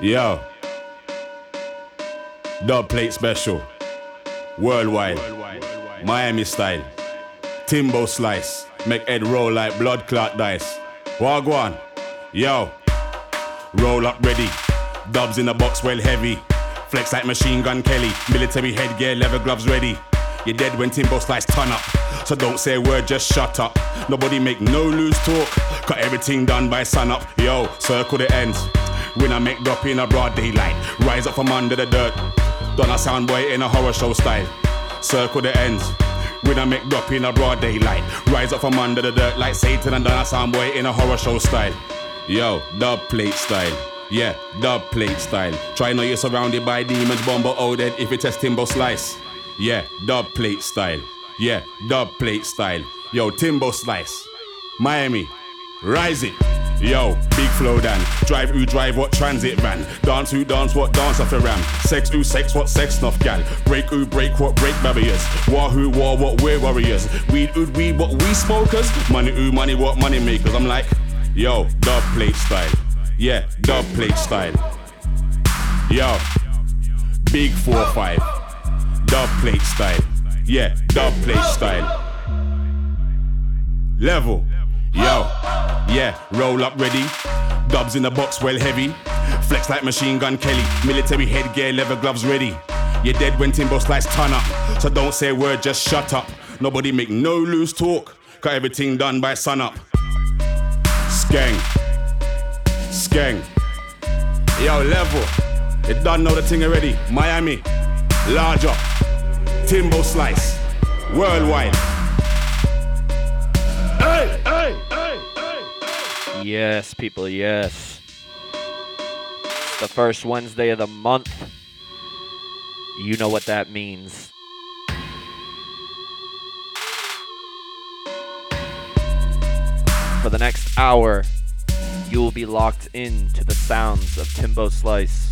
Yo. Dub plate special. Worldwide. Miami style. Timbo slice. Make head roll like blood clot dice. Wagwan. Yo. Roll up ready. Dubs in the box well heavy. Flex like machine gun Kelly. Military headgear, leather gloves ready. You're dead when Timbo slice turn up. So don't say a word, just shut up. Nobody make no loose talk. Got everything done by sun up. Yo, circle the ends. When I make drop in a broad daylight. Rise up from under the dirt. Done a sound boy in a horror show style. Circle the ends. When I make drop in a broad daylight. Rise up from under the dirt like Satan and done a sound boy in a horror show style. Yo, dub plate style. Yeah, dub plate style. Try know you're surrounded by demons, bomber oh, dead if you test Timbo slice. Yeah, dub plate style. Yeah, dub plate style. Yo, Timbo slice. Miami, rise it. Yo, big Flowdan. Drive who drive what transit van. Dance who dance what dance off a ram. Sex who sex what sex snuff gal. Break who break what break barriers. War who war what we're warriors. Weed who weed what we smokers. Money who money what money makers. I'm like, yo, dub plate style. Yeah, dub plate style. Yo, big 4-5. Dub plate style. Yeah, dub plate style. Level. Yo, yeah, roll up ready. Dubs in the box, well heavy. Flex like machine gun Kelly. Military headgear, leather gloves ready. You're dead when Timbo slice turn up. So don't say a word, just shut up. Nobody make no loose talk. Got everything done by sun up. Skeng. Skeng. Yo, level. It done know the thing already. Miami. Larger. Timbo slice. Worldwide. Hey. Yes, people, yes. The first Wednesday of the month. You know what that means. For the next hour, you will be locked in to the sounds of Timbo Slice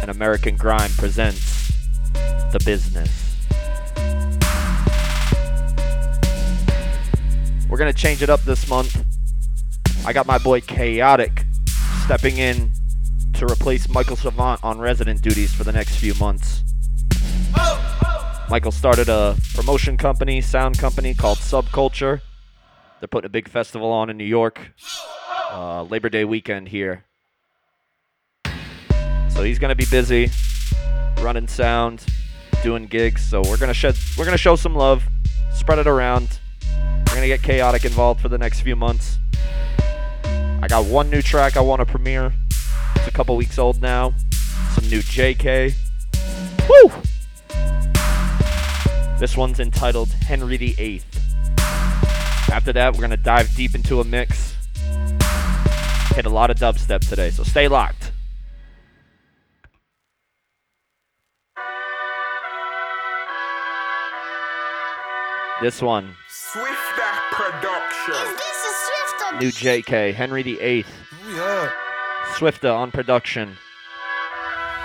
and American Grime presents The Business. We're gonna change it up this month. I got my boy Chaotic stepping in to replace Michael Savant on resident duties for the next few months. Michael started a promotion company, sound company called Subculture. They're putting a big festival on in New York, uh, Labor Day weekend here. So he's gonna be busy running sound, doing gigs. So we're gonna shed, we're gonna show some love, spread it around. We're gonna get chaotic involved for the next few months. I got one new track I want to premiere. It's a couple weeks old now. Some new JK. Woo! This one's entitled Henry VIII. After that, we're gonna dive deep into a mix. Hit a lot of dubstep today, so stay locked. This one, Swifter Production. New JK, Henry VIII. Yeah. Swifter on production.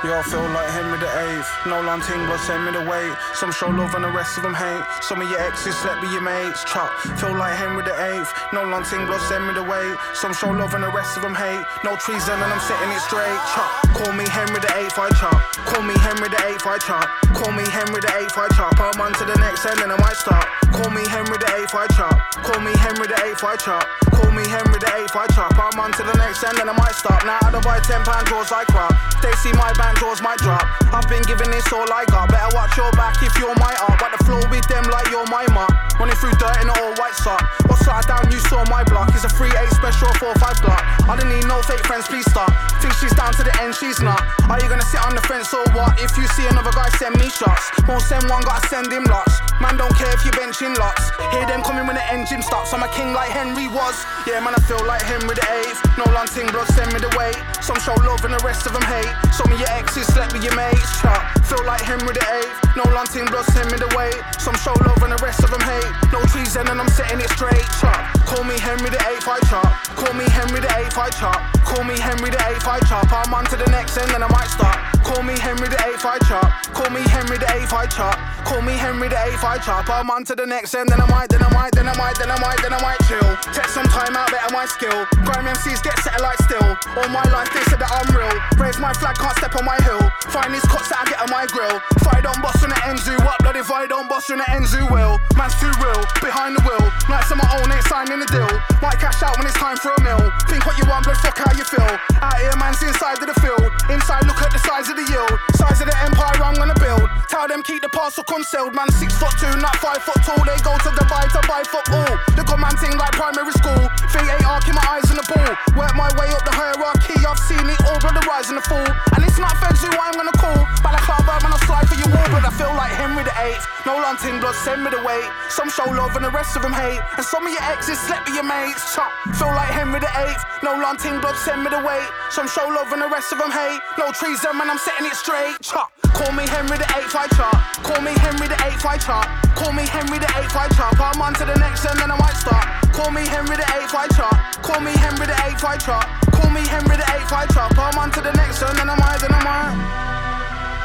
Y'all feel like Henry the Eighth. No long ting, but send me the weight. Some show love and the rest of them hate. Some of your exes slept with your mates. Chop. Feel like Henry the Eighth. No long ting, but send me the weight. Some show love and the rest of them hate. No treason and I'm setting it straight. Chop. Call me Henry the Eighth, I chop. Call me Henry the Eighth, I chop. Call me Henry the Eighth, I chop. I'm on to the next end and I might stop. Call me Henry the Eighth, I chop. Call me Henry the Eighth, I chop. Call me Henry the Eighth, I chop. I'm on to the next end and I might stop. Now I don't buy ten pound drawers like crap. They see my band drawers might drop. I've been giving this all I got. Better watch your back if you're my art. But the flow with them like you're my mark. Running through dirt in an all white sock. What's side down? You saw my block. It's a 3 8 special 4 5 block. I don't need no fake friends, please stop. Think she's down to the end, she's not. Are you gonna sit on the fence or what? If you see another guy, send me shots. Won't send one, gotta send him lots. Man, don't care if you're benching lots. Hear them coming when the engine stops. I'm a king like Henry was. Yeah, man, I feel like Henry the eighth. No long ting blood, send me the weight. Some show love and the rest of them hate. Some of your exes slept with your mates. Chop. Feel like Henry the eighth. No long ting blood, send me the weight. Some show love and the rest of them hate. No treason and I'm setting it straight. Chop. Call me Henry the eighth, I chop. Call me Henry the eighth, I chop. Call me Henry the eighth, I chop. I'm on to the next end and I might stop. Call me Henry the eighth, I chop. Call me Henry the eighth, I chop. Call me Henry the eighth, I chop. I'm on to the next end, then I might, then I might, then I might, then I might, then I might chill. Take some time out, better my skill. Grime MCs get satellite still. All my life they said that I'm real. Raise my flag, can't step on my hill. Find these cuts that I get on my grill. If I don't boss in the Enzu, what blood if I don't boss in the Enzu will? Man's too real, behind the wheel. Nights on my own, ain't signing a deal. Might cash out when it's time for a meal. Think what you want, but fuck how you feel. Out here, man's inside of the field. Inside, look at the size of the yield. Size of the empire I'm gonna build. Tell them keep the parcel concealed. Man, six foot two, not five foot tall. They go to Dubai to buy football. Look on man thing like primary school. V8 arcing my eyes on the ball. Work my way up the hierarchy. I've seen it all, but the rise and the fall. And it's not feds who I'm gonna call. Balaclava, man, I'll slide for your wall, but I feel like Henry the Eighth. No London blood, send me the weight. Some show love and the rest of them hate. And some of your exes slept with your mates. Chop, feel like Henry the Eighth. No London blood, send me the weight. Some show love and the rest of them hate. No treason, man, I'm setting it straight. Chop, call me Henry the Eighth, I chop. Call me Henry the Eighth, I chop. Call me Henry the Eighth, I chop. I'm on to the next and then I might start. Call me Henry the Eighth, I chop. Call me Henry the Eighth, I chop. Call me Henry the Eighth, I chop. I'm on to the next and then I might, then I might.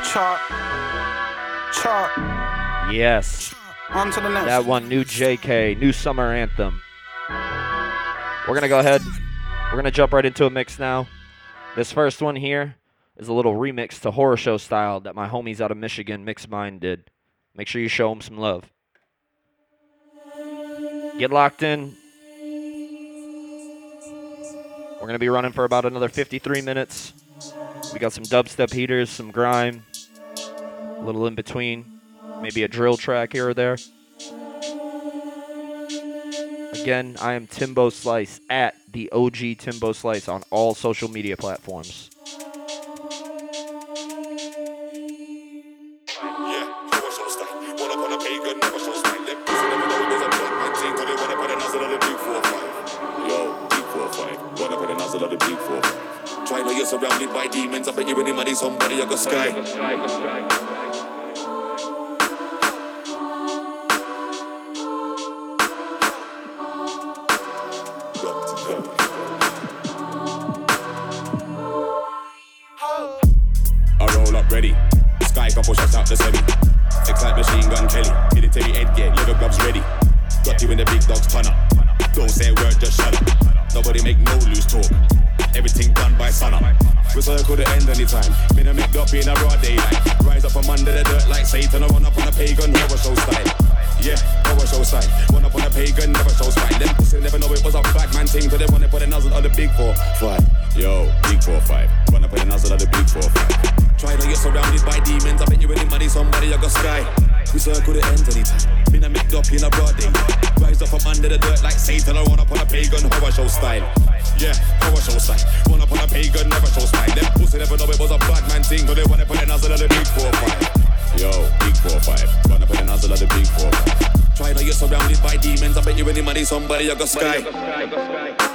Chop. Chop. Yes. On to the next. That one, new JK, new summer anthem. We're gonna go ahead. We're gonna jump right into a mix now. This first one here is a little remix to horror show style that my homies out of Michigan, Mix Mind, did. Make sure you show them some love. Get locked in. We're gonna be running for about another 53 minutes. We got some dubstep heaters, some grime, a little in between, maybe a drill track here or there. Again, I am Timbo Slice at the OG Timbo Slice on all social media platforms. Yeah, never show style. One up on a pagan, never show style. Loose talk. Everything done by sun up. We circle the end anytime. Been a mixed up in a raw daylight. Rise up from under the dirt like Satan. I run up on a pagan horror show style. Yeah, horror show style. Run up on a pagan, never show spine. Them pussy never know it was a black man thing. So they wanna put a nozzle on the big four five. Yo, big four five. Wanna put a nozzle on the big four five. Try to get surrounded by demons. I bet you any money, somebody you got sky. We circle the end anytime. Been a mixed up in a broad day. Rise up from under the dirt like Satan. I run up on a pagan horror show style. Yeah, horror show style. Run up on a pagan, never show style. Them pussy never know it was a bad man thing. So they wanna put a nozzle on the big four five. Yo, big four five. Wanna put a nozzle of the big four five. Try to get surrounded by demons. I bet you any money, somebody you got sky. Got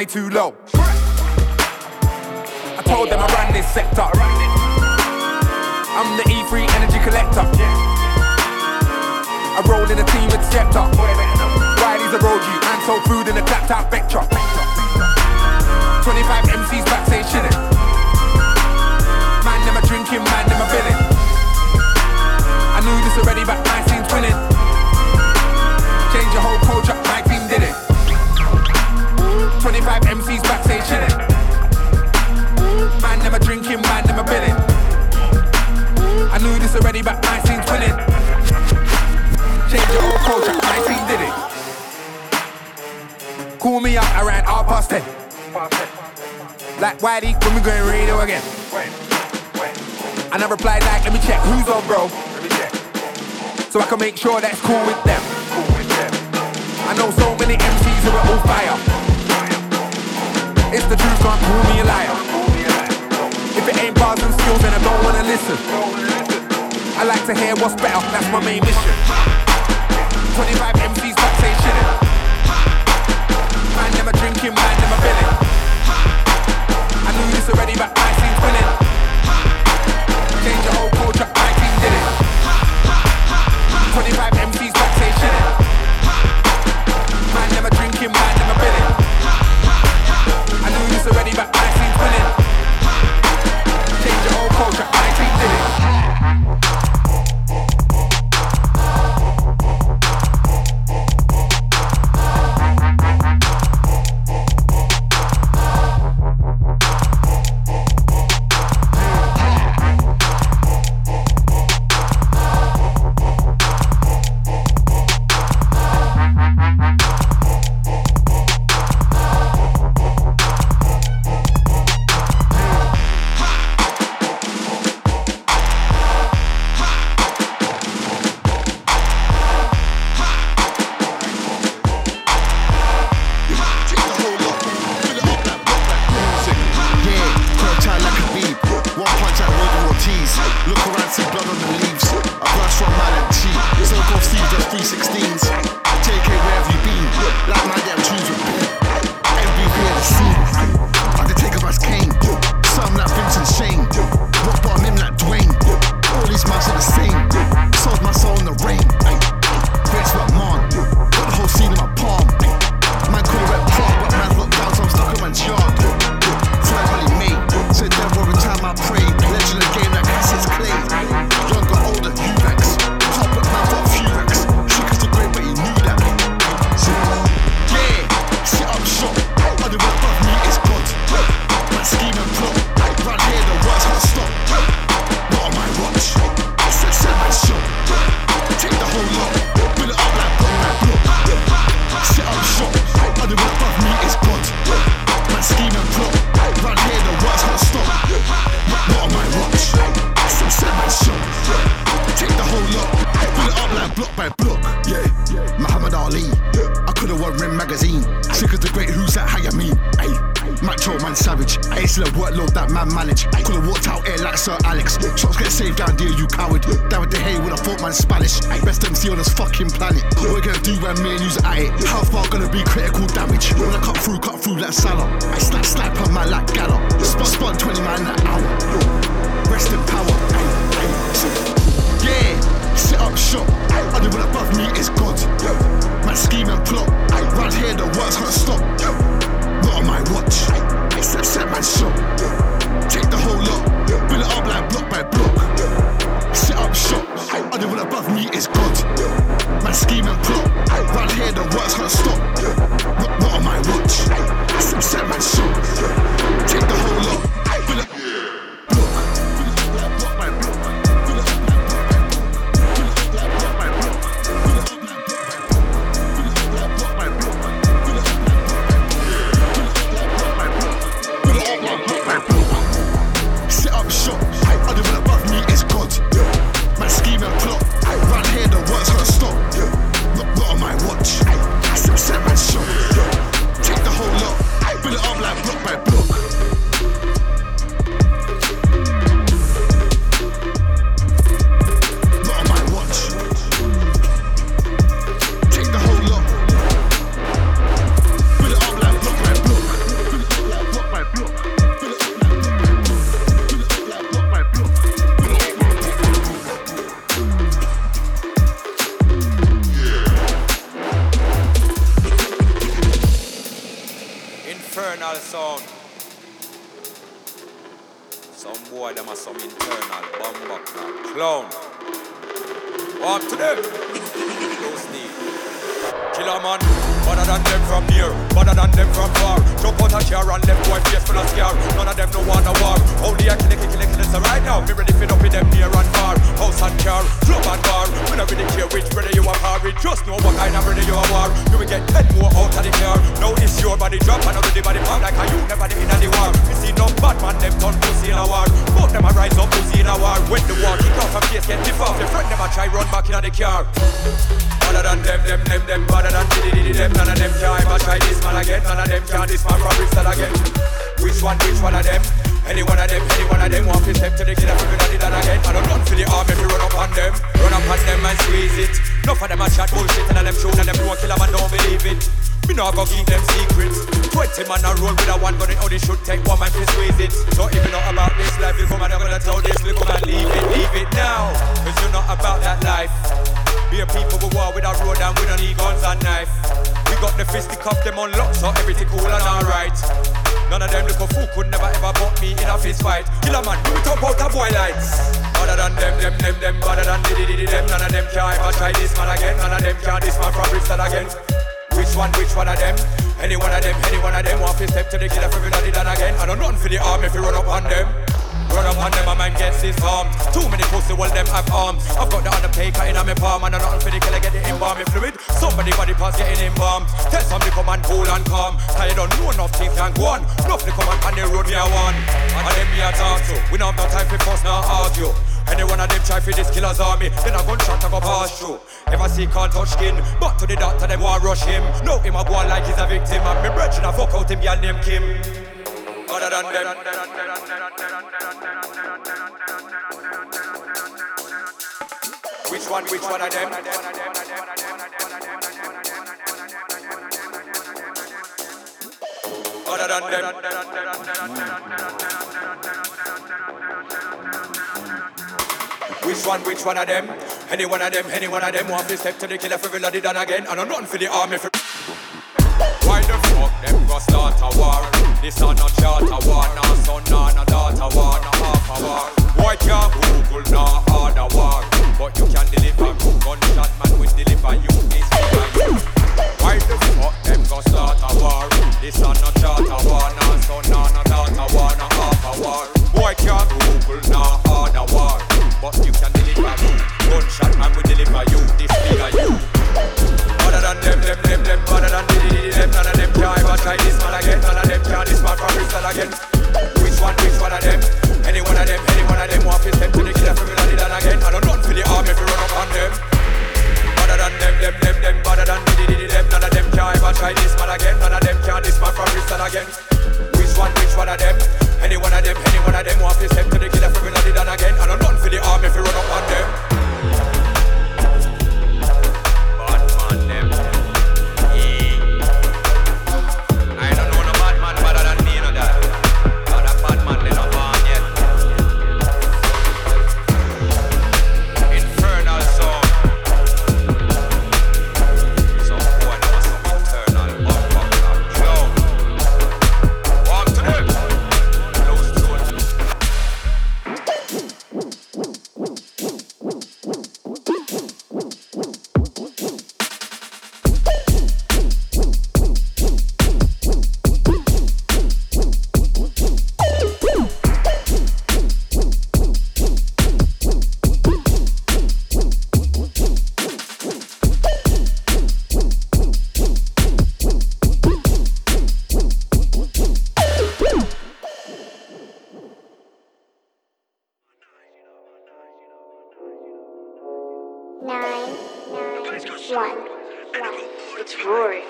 money too low. again. Wait, wait. And I replied like, let me check who's on, bro. So I can make sure that's cool with them. I know so many MCs who are all fire. It's the truth, can't call me a liar. If it ain't bars and skills, then I don't wanna listen. I like to hear what's better, that's my main mission. 25 MCs back saying shit. Man, never drinking, man, never billing too loose already, but I seem winning. Change your whole culture, I team did it. 25 MCs backstage chilling. Man, never drinking. Again. None of them can this man from Bristol again. Which one, which one of them? Any one of them, any one of them want to step to the killer figure that that again. I don't run for the army, me run up on them. Run up on them and squeeze it. Enough of them a chat bullshit and I them show and them know killer man don't believe it. Me not go keep them secrets. Twenty man a roll with a one gun, it only should take one man to squeeze it. So if you know about this life, you come and I'm gonna tell this, we come and leave it, leave it now. Cause you're not about that life. Be a people we war with a road and we don't need guns and knife. We got the fisticuff them on lock, so everything cool and alright. None of them little fool could never ever buck me in a fist fight. Killer man, do it up out boy lights. Other than them, them, them, them, better than diddy them. None of them can ever try this man again. None of them can this man from Bristol again. Which one, which one of them? Any one of them, any one of them want to step to the killer for everybody done again. I don't run for the army if you run up on them. Run up on them, a man gets his armed. Too many pussy, well, them have arms. I've got the undertaker in my palm, and I'm not for the killer, get the embalming fluid. Somebody body parts getting embalmed. Tell somebody come and cool and calm. You don't know enough things can go on. Enough to come and on the road, me a one. And them me a talk to. We don't have no time for fuss, now argue. Any one of them try for this killer's army, then a gunshot a go pass through. Ever see can't touch skin, but to the doctor them want rush him. Know him a go like he's a victim, and me brethren a fuck out him girl named Kim. Other than them. Which one, which one of them? Other than them. Which one, which one of them? Any one of them, any one of them want to step to the killer for the done again. And I run for the army for fuck them go start a war? This are not charter war, nah son, nah, nah daughter war, nah half a war. Why can't Google, nah order war? But you can deliver gunshot, man, we deliver you this. Why the fuck them go start a war? This are not It's Rory.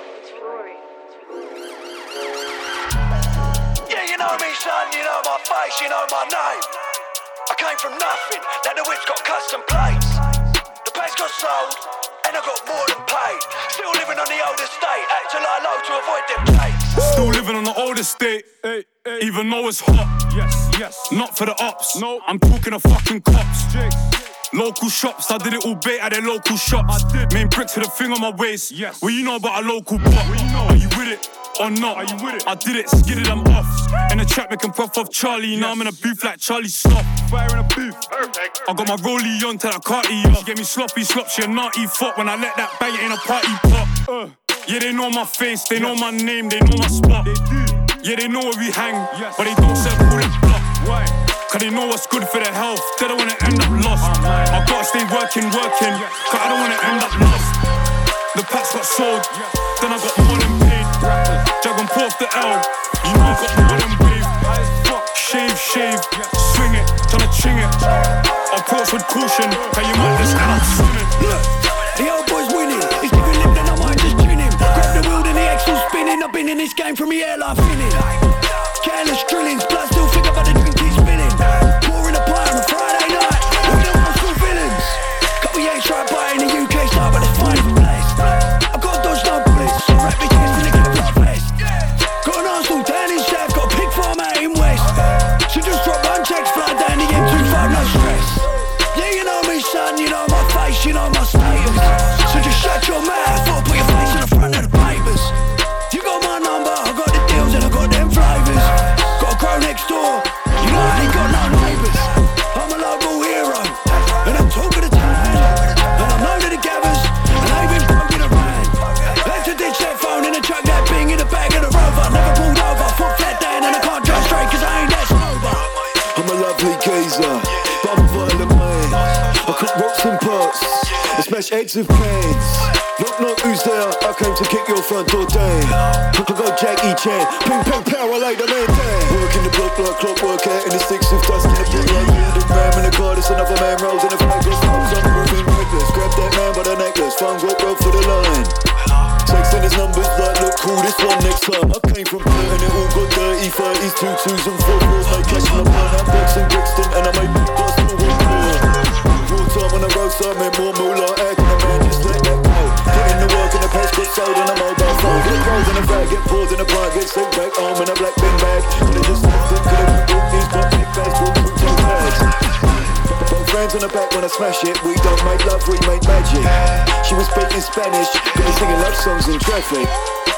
Yeah, you know me, son, you know my face, you know my name. I came from nothing, now the whip's got custom plates. The place got sold, and I got more than paid. Still living on the old estate, acting like low to avoid them gates. Still living on the old estate, even though it's hot. Yes, yes. Not for the ops. No, I'm talking to fucking cops. Local shops, I did it all bait at their local shops. Main bricks with a thing on my waist. Yes. What you know about a local pop? Are you with it? Or not? Are you with it? I did it, skidded, I'm off. In the trap, making puff off Charlie. Now I'm in a booth like Charlie Sloth. Fire in a booth. Perfect. I got my rollie on till I can't eat up. She gave me sloppy slop, she a naughty fuck. When I let that bang it in a party pop. Uh. Yeah, they know my face, they know my name, they know my spot. They do. Yeah, they know where we hang, yes. but they don't sell cool and block. Why? Cause they know what's good for their health. They don't wanna end up lost. I gotta stay working, working, cause I don't wanna end up lost. The packs got sold, then I got more than paid. Jag on off the L, you know I got more than wave. Shave, shave, swing it, tryna ching it. Approach with caution, cause you might just end up swimming. Look, the old boy's winning. He's giving then I might just chin him. Grab the wheel, the axle spinning. I've been in this game from the air finning. Careless drillings, blood Smash eggs with pans. Knock knock, who's there? I came to kick your front door down. I got Jackie Chan, ping ping pow, I lay the man down. Working the block like clockwork out in the sticks of dust the blue like and ram in the car. There's another man rolls in the flagless, rolls on the roof reckless. Grab that man by the necklace, phone got broke for the line. Texting his numbers like, look cool, this one next time. I came from Burt and it all got dirty. 30s, two twos and four Friends on the back when I smash it. We don't make love, we make magic. She was speaking Spanish, but we singing love songs in traffic.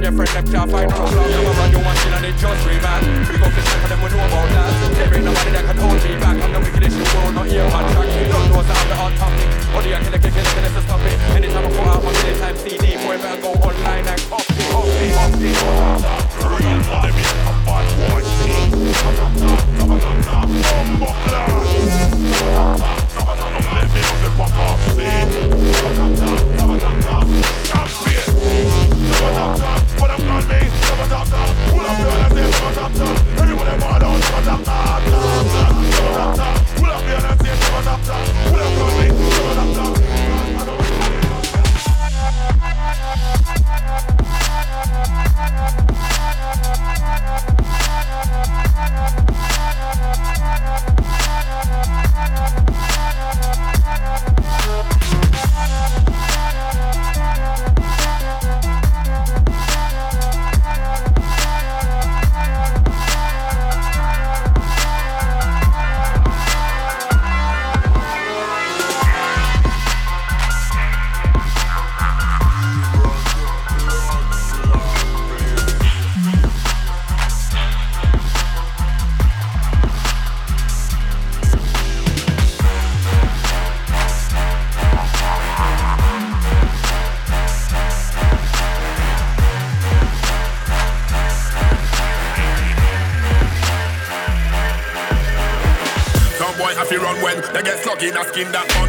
And your friend them can't find no o'clock. Them a run you one thing and they just rematch. We go for check for them, we know about that. There ain't nobody that can hold me back. I'm the wickedest you world, not here on track. Don't know what's I'm the hot topic. Only I kill a kick, kill a kill, to stop it. Anytime I put out my anytime CD, boy, better go online and copy, copy, copy. Real me a bad boy, see. Top, top, top, top, top, top. Bomba clocks. Top, top, top, Up and say top, top, top. Everybody ball out. Top, top, top, top, top. Top, top, top. Pull up and say top, top, top. What up, got me? They get slug in a skin that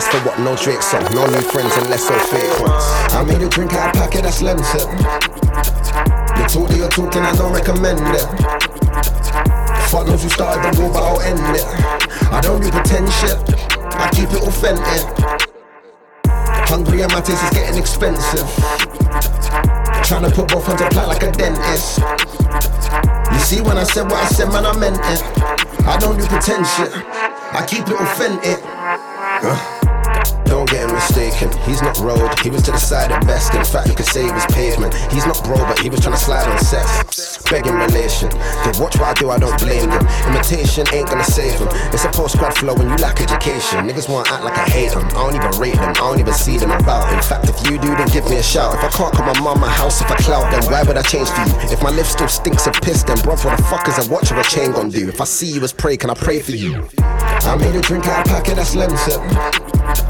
For what? No Drake song. No new friends unless they're fake ones. I made a drink out of packet that's limited. The talk that you're talking, I don't recommend it. Fuck those who started the war, but I'll end it. I don't do pretend shit, I keep it authentic. Hungry and my taste is getting expensive. Trying to put both hands on plat like a dentist. You see, when I said what I said, man, I meant it. I don't do pretend shit, I keep it authentic. He's not road, he was to the side at best. In fact, you could say he was pavement. He's not bro, but he was trying to slide on sex. Begging relation. They watch what I do, I don't blame them. Imitation ain't gonna save them. It's a post grad flow when you lack education. Niggas wanna act like I hate them. I don't even rate them, I don't even see them about. In fact, if you do, then give me a shout. If I can't call my my house if I clout, then why would I change for you? If my lift still stinks of piss, then bruv, what the fuck is a watch or a chain gonna do? If I see you as prey, can I pray for you? I made a drink out of packet that's limited. The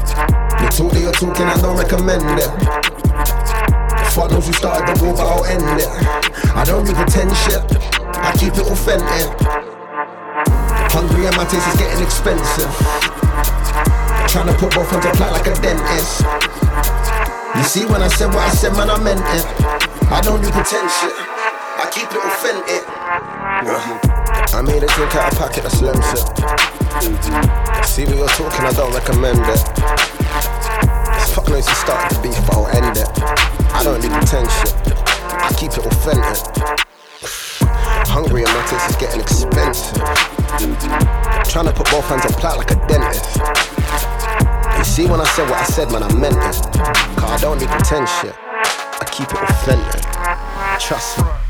talk you're talking, I don't recommend it. Fuck those who started the war, but I'll end it. I don't do pretend shit, I keep it authentic. Hungry and my taste is getting expensive. Trying to put both hands flat like a dentist. You see, when I said what I said, man, I meant it. I don't do pretend shit, I keep it authentic. I made a drink out of packet that's limited. See, when you're talking, I don't recommend it. You the beef, but I'll end it. I don't need attention. I keep it authentic. Hungry and my taste is getting expensive. Trying to put both hands on plat like a dentist. You see when I said what I said, man, I meant it. Cause I don't need attention. I keep it authentic. Trust me.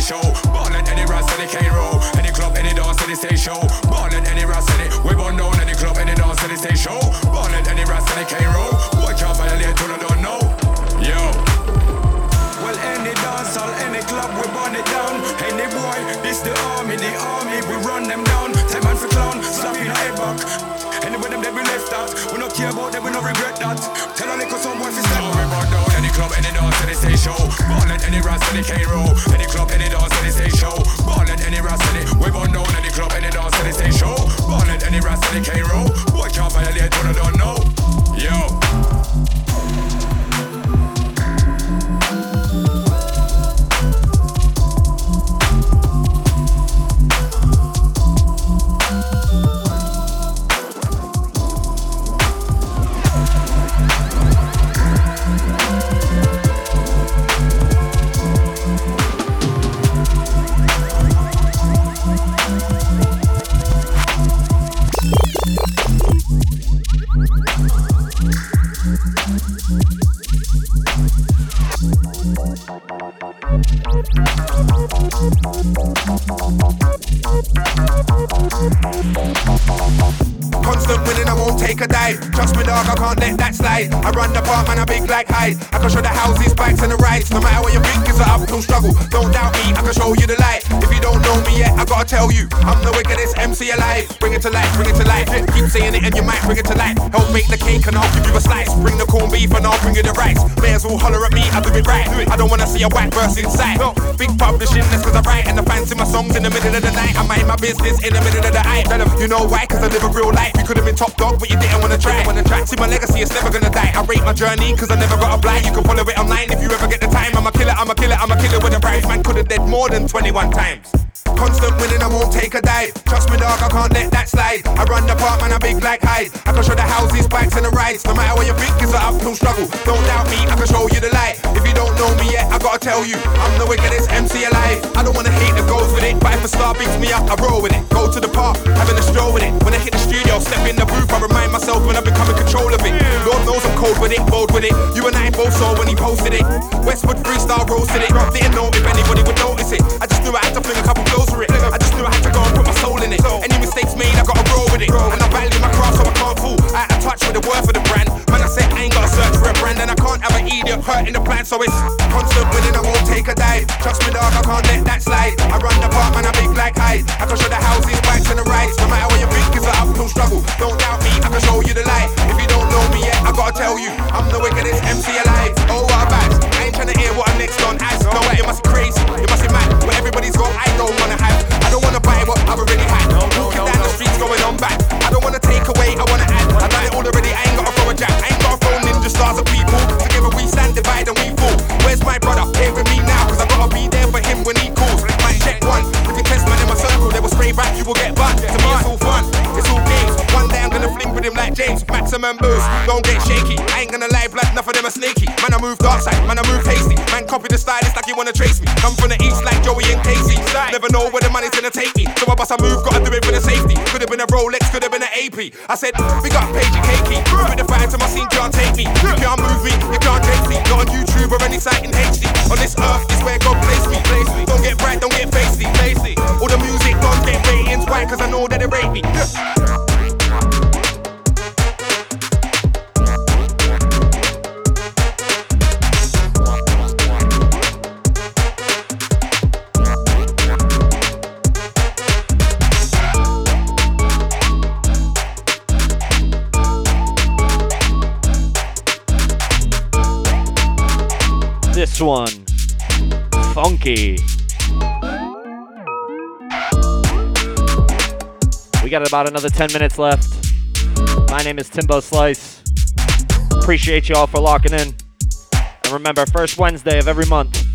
Show. Ball at any ras, any roll. Any club, any dance, any stay show. Any ras, any roll. Any club, any dance, any stay show. Ball at any ras, any. We burn down any club, any dance, any stay show. Ball at any ras, any roll. Boy can't violate what I don't I don't wanna see a white burst inside. No, big publishing, that's cause I write. And fans in my songs in the middle of the night. I mind my business in the middle of the night. You know why? Cause I live a real life. You could have been top dog, but you didn't wanna try. Wanna try. See my legacy is never gonna die. I rate my journey cause I never got a blind. You can follow it online if you ever get the time. I'm a killer, I'm a killer, I'm a killer with a price. Man could have dead more than 21 times. Constant winning, I won't take a dive. Trust me, dog, I can't let that slide. I run the park, man, I big like Hyde. I can show the houses, bikes, and the rides. No matter what you think, it's an uphill struggle. Don't doubt me, I can show you the light. If you don't know me yet, I gotta tell you, I'm the wickedest MC alive. I don't wanna hate the goes with it, but if a star beats me up, I roll with it. Go to the park, having a stroll with it. When I hit the studio, step in the booth, I remind myself when I become in control of it. Lord knows I'm cold with it, bold with it. You and I both saw when he posted it. Westwood freestyle roasted it. Didn't know if anybody would notice it. I just knew I had to fling a couple blows it. Any mistakes made, I gotta roll with it. And I value my craft, so I can't fool. Out of touch with the worth of the brand. Man, I said I ain't gotta search for a brand, and I can't have an idiot hurting the plan. So it's constant winning, I won't take a dive. Trust me, dog, I can't let that slide. I run the park, man, I big like Hyde. I can show the houses, bikes, and the rides. No matter what you think, it's an uphill struggle. Don't doubt me, I can show you the light. If you don't know me yet, I gotta tell you, I'm the wickedest MC alive. James, Maximum boost. Don't get shaky, I ain't gonna lie, blood, enough of them are sneaky. Man, I move dark side, man, I move tasty. Man, copy the style, it's like you wanna trace me. Come from the east like Joey and Casey. Never know where the money's gonna take me. So I bust a move, gotta do it for the safety. Could have been a Rolex, could have been an AP. I said, big up Pagey Cakey. With the fire to my scene, can't take me. You can't move me, you can't trace me. Not on YouTube or any site in HD. On this earth is where God placed me. Place Funky. We got about another 10 minutes left. My name is Timbo Slice. Appreciate you all for locking in. And remember, first Wednesday of every month,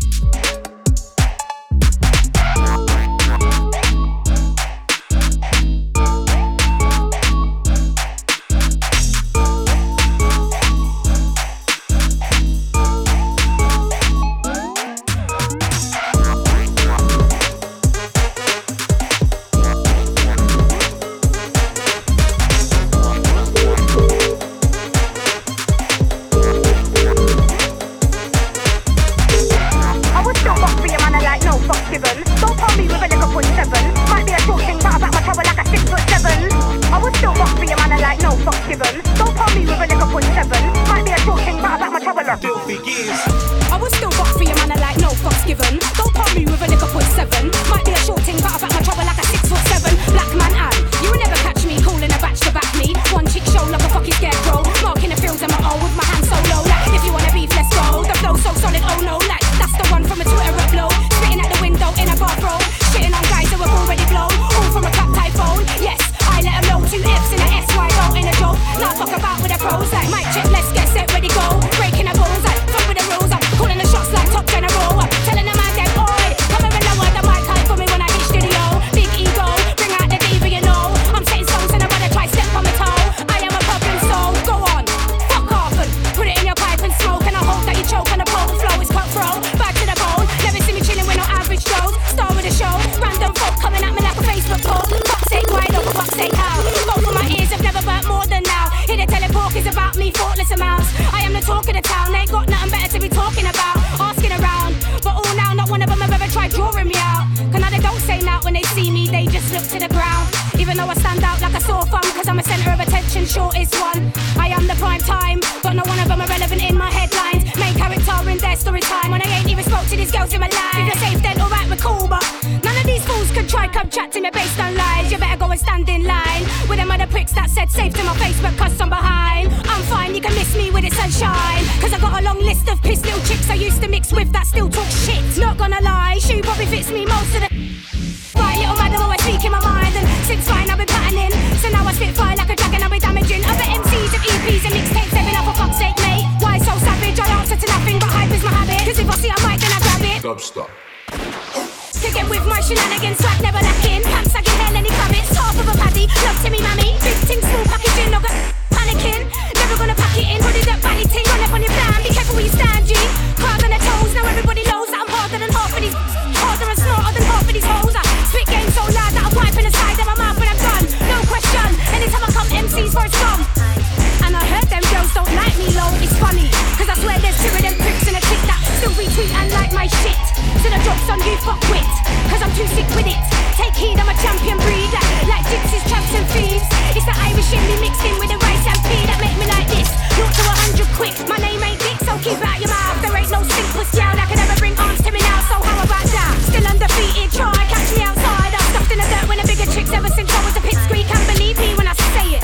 son you fuck with, cause I'm too sick with it. Take heed, I'm a champion breeder, like gypsies, tramps and thieves. It's the Irish in me mixed in with the rice and peas that make me like this. Not to a hundred quick, my name ain't Dick, so keep out your mouth. There ain't no stink simple down, I can never bring arms to me now, so how about that? Still undefeated, try, catch me outside. I'm stuffed in the dirt when a bigger chicks ever since I was a pit squeak, can't believe me when I say it.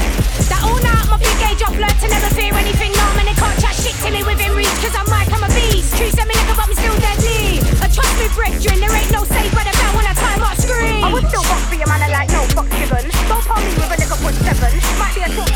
That all night, my big age, I've learned to never fear anything. break, gin. There ain't no save but about when I time I scream. I would still rock for your man, I like no fuck given. Don't pull me with a nigga for seven. Might be a talk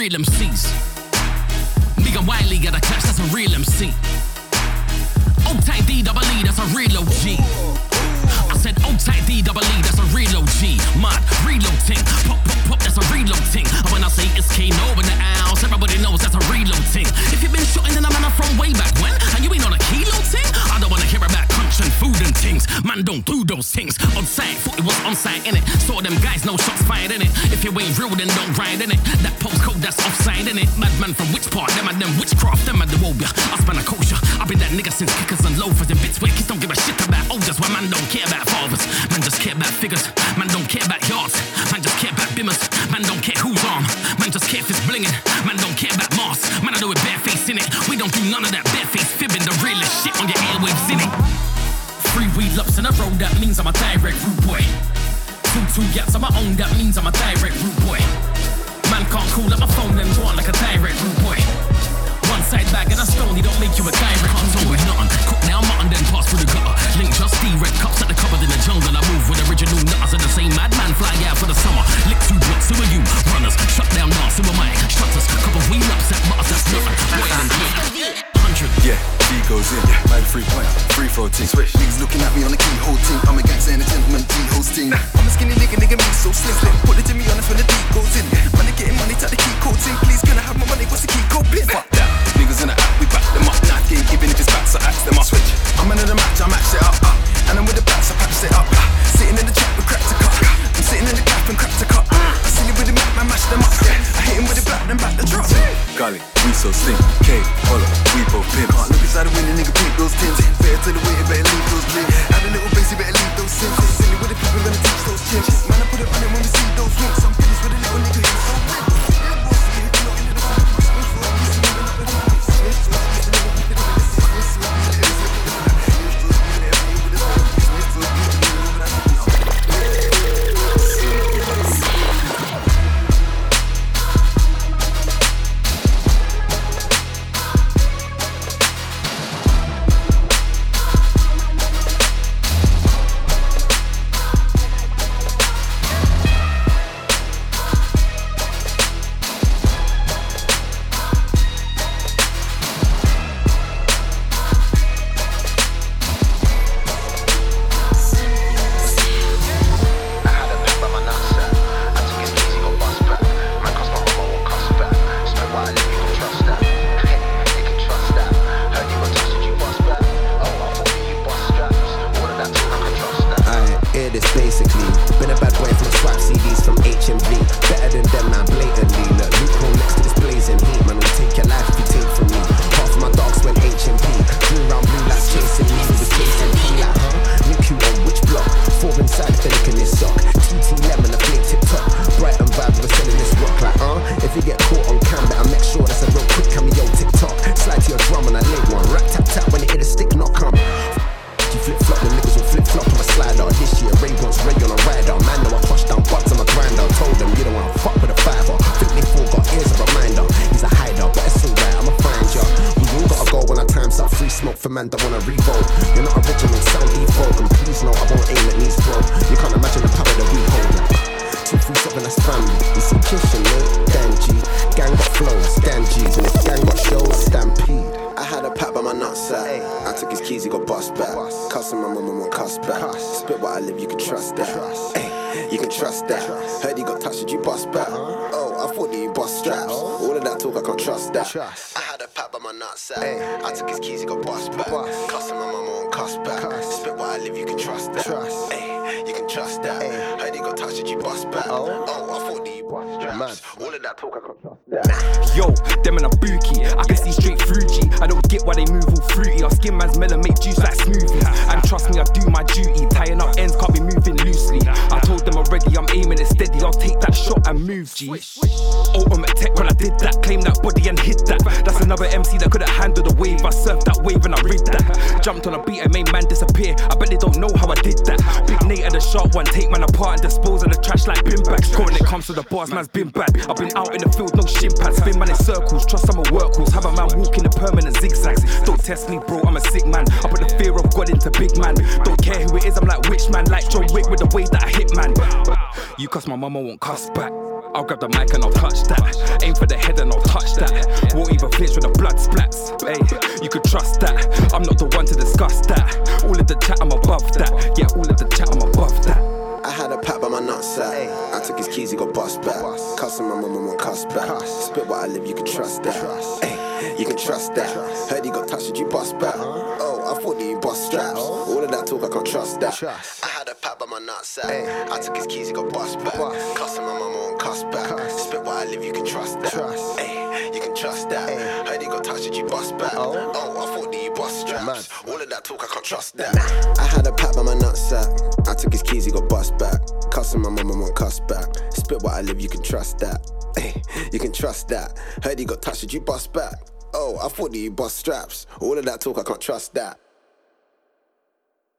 real MCs. Me and Wiley got a clash, that's a real MC. Old tight D double E, that's a real OG. I said old tight D double E, that's a real OG. Mad reload ting, pop pop pop, that's a reload ting. And when I say it's Kano in the house, everybody knows that's a reload ting. If you've been shooting, in a manner from way back when, and you ain't on a kilo ting. I don't wanna hear about punch and food and things. Man, don't do those things. On site, thought it was on site in it. Saw them guys, no shots fired in it. If you ain't real, then don't ride in it. Postcode, that's offside in it. Madman from which part? Them and them witchcraft, them and the wobia. I span a kosher. I've been that nigga since kickers and loafers and bits where kids don't give a shit about oldies. Where man don't care about fathers. Man just care about figures. Man don't care about yards. Man just care about bimmers. Man don't care who's on. Man just care if it's blinging. Man don't care about masks. Man I do it bareface in it. We don't do none of that bareface fibbing. The realest shit on your airwaves in it. Three wheel ups in a row, that means I'm a direct root boy. Two two yaps on my own, that means I'm a direct root boy. Man can't up my phone and go on like a direct root boy. One side bag and a stone, he don't make you a direct root boy. Nothing. Cook now mutton, then pass through the gutter. Link just D, red cups at the cupboard in the jungle. I move with original nutters and the same madman fly out for the summer. Lick two blocks, who are you? Runners, shut down now, who am I? Shutters, couple wheel ups at butters, that's nothing. Boy, than Hundred. Yeah, G goes in. Man, three point, free throw team. Switch. Niggas looking at me on the keyhole team. I'm a gangster and a gentleman, G host team. I'm a skinny nigga, nigga, me so slim. slim. Put the Jimmy on us when the beat tell talk, I can't trust that. I had a pat by my nutsack. Eh? I took his keys, he got bust back. Cussing my mum and won't cuss back. Spit what I live, you can trust that. Ay, you can trust that. Heard he got touched, did you bust back? Oh, oh I thought bust straps. All of that talk, I can't trust that. Yo, them in a bookie. I can see straight through G. I don't get why they move all fruity. Our skin man's melon make juice like smoothies. And trust me, I do my duty. Tying up ends can't be moving loosely. I told them already, I'm aiming it steady. I'll take that shot and move G. Ultimate tech when I did that. Claim that body and hit that. That's another MC that couldn't handle the wave. I surfed that wave and I rid that. Jumped on a beat and made man disappear. I bet they don't know how I did that. Big Nate and the sharp one. Take man apart and dispose of the trash like bin bags. When it comes to the bars, man's been bad. I've been out in the field, no shin pads. Spin man in circles. Trust I'm a workhorse. Have a man walking the permanent zigzags. Don't test me, bro. I'm a sick man. I put the fear of God into big man. Don't care who it is. I'm like which man. Like John Wick with the way that I hit man. You cuss my mama won't cuss back. I'll grab the mic and I'll touch that. Aim for the head and I'll touch that. Won't even flinch when the blood splats. Hey, you could trust that. I'm not the one to discuss that. All of the chat, I'm above that. Yeah, all of the chat, I'm above that. I had a pat by my nutsack. I took his keys, he got bust back. Cussing my mum, won't cuss back. Spit what I live, you can trust that. Ay, you can trust that. Heard he got touched, did you bust back? Uh-huh. Oh, I thought that you bust straps. All of that talk, I can't trust that. Trust. I had a pat by my nutsack. I took his keys, he got bust back. Cussing my mum, won't cuss back. Spit what I live, you can trust that. Ay, you can trust that. Heard he got touched, did you bust back? Oh, oh I thought that you bust straps. All of that talk, I can't trust that. I had a pat by my nutsack. I took his keys, he got bust back. Cussing my mum, won't cuss back. Spit what I live, you can trust that. Ay, you can trust that. Heard he got touched, did you bust back? Oh, I thought that you bust straps. All of that talk, I can't trust that.